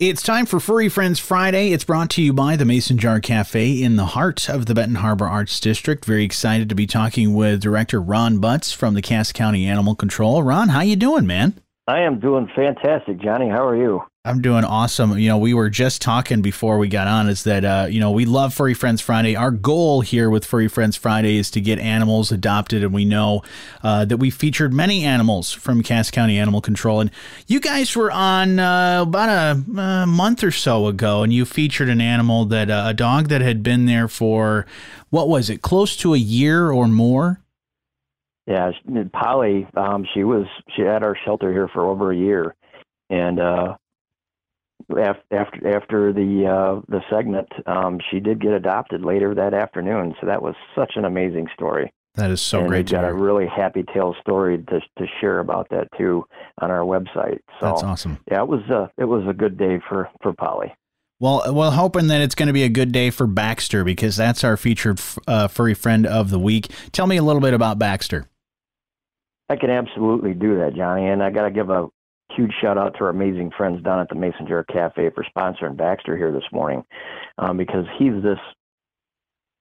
It's time for Furry Friends Friday. It's brought to you by the Mason Jar Cafe in the heart of the Benton Harbor Arts District. Very excited to be talking with Director Ron Butts from the Cass County Animal Control. Ron, how you doing, man? I am doing fantastic, Johnny. How are you? I'm doing awesome. You know, we were just talking before we got on is that, uh, you know, we love Furry Friends Friday. Our goal here with Furry Friends Friday is to get animals adopted. And we know uh, that we featured many animals from Cass County Animal Control. And you guys were on uh, about a, a, month or so ago, and you featured an animal that, uh, a dog that had been there for, what was it, close to a year or more? Yeah, Polly, um, she was, she had our shelter here for over a year. And, uh, after after the uh, the segment, um, she did get adopted later that afternoon. So that was such an amazing story. That is so and great. Got a really happy tale story to to share about that too on our website. So that's awesome. Yeah, it was a it was a good day for for Polly. Well, well, hoping that it's going to be a good day for Baxter because that's our featured uh, furry friend of the week. Tell me a little bit about Baxter. I can absolutely do that, Johnny, and I got to give a huge shout out to our amazing friends down at the Mason Jar Cafe for sponsoring Baxter here this morning, um, because he's this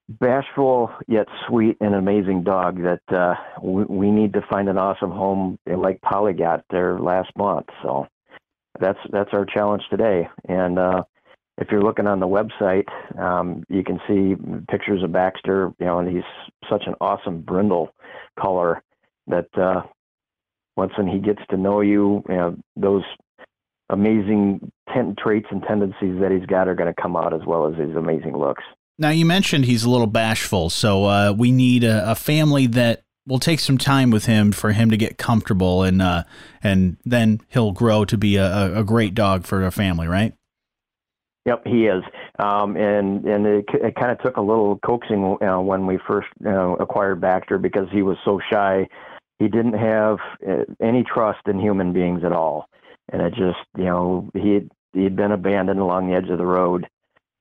bashful yet sweet and amazing dog that uh, we, we need to find an awesome home like Polly got there last month. So that's that's our challenge today. And uh, if you're looking on the website, um, you can see pictures of Baxter. You know, and he's such an awesome brindle color that uh, once when he gets to know you, you know, those amazing ten- traits and tendencies that he's got are going to come out as well as his amazing looks. Now you mentioned he's a little bashful, so uh, we need a, a, family that will take some time with him for him to get comfortable, and uh, and then he'll grow to be a, a great dog for a family, right? Yep, he is, um, and and it, it kind of took a little coaxing uh, when we first uh, acquired Baxter because he was so shy he didn't have uh, any trust in human beings at all, and it just you know he he had been abandoned along the edge of the road,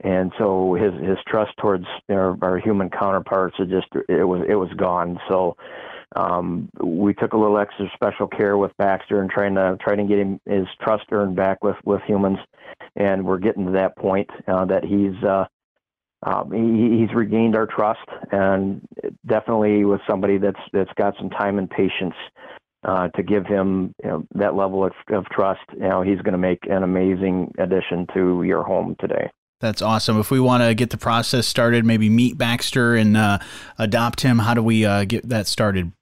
and so his his trust towards our, our human counterparts it just it was it was gone. So um, we took a little extra special care with Baxter and trying to trying to get him his trust earned back with with humans, and we're getting to that point uh, that he's uh, um, he, he's regained our trust, and definitely with somebody that's that's got some time and patience uh, to give him you know, that level of, of trust. You know, he's going to make an amazing addition to your home today. That's awesome. If we want to get the process started, maybe meet Baxter and uh, adopt him. How do we uh, get that started?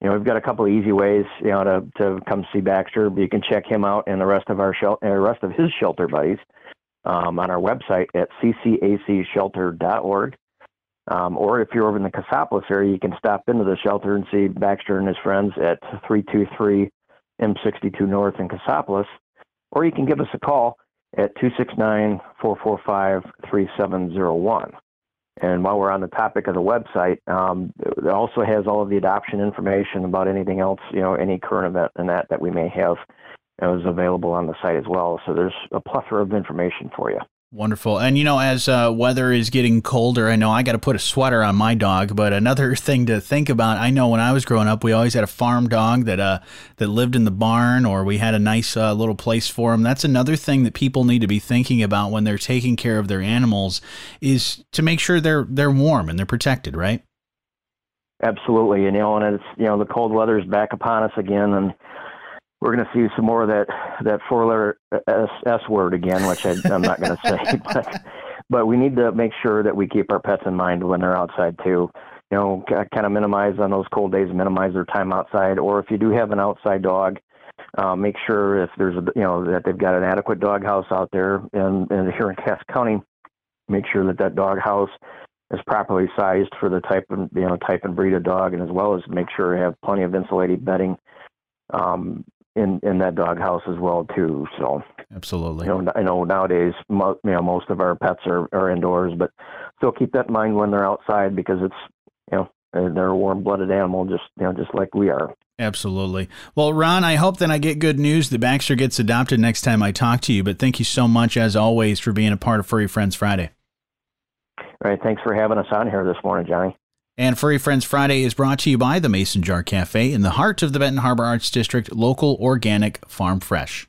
You know, we've got a couple of easy ways, you know, to to come see Baxter. You can check him out and the rest of our shel- uh, rest of his shelter buddies um, on our website at ccacshelter.org. Um, or if you're over in the Cassopolis area, you can stop into the shelter and see Baxter and his friends at 323 M62 North in Cassopolis. Or you can give us a call at 269 445 3701. And while we're on the topic of the website, um, it also has all of the adoption information about anything else, you know, any current event and that that we may have is available on the site as well. So there's a plethora of information for you. Wonderful. And you know, as uh, weather is getting colder, I know I got to put a sweater on my dog. But another thing to think about, I know when I was growing up, we always had a farm dog that uh, that lived in the barn, or we had a nice uh, little place for them. That's another thing that people need to be thinking about when they're taking care of their animals, is to make sure they're they're warm and they're protected, right? Absolutely. And you know, and it's you know the cold weather is back upon us again, and we're going to see some more of that that four letter S, S word again, which I, am not going to say. But, but we need to make sure that we keep our pets in mind when they're outside too. You know, kind of minimize on those cold days, minimize their time outside. Or if you do have an outside dog, uh, make sure if there's a you know that they've got an adequate dog house out there. And, and here in Cass County, make sure that that dog house is properly sized for the type of you know type and breed of dog, and as well as make sure you have plenty of insulated bedding um, in in that doghouse as well too. So absolutely, you know, I know nowadays, mo- you know, most of our pets are are indoors, but still keep that in mind when they're outside because it's you know they're a warm-blooded animal, just you know, just like we are. Absolutely. Well, Ron, I hope that I get good news The Baxter gets adopted next time I talk to you. But thank you so much, as always, for being a part of Furry Friends Friday. All right. Thanks for having us on here this morning, Johnny. And Furry Friends Friday is brought to you by the Mason Jar Cafe in the heart of the Benton Harbor Arts District, local, organic, farm fresh.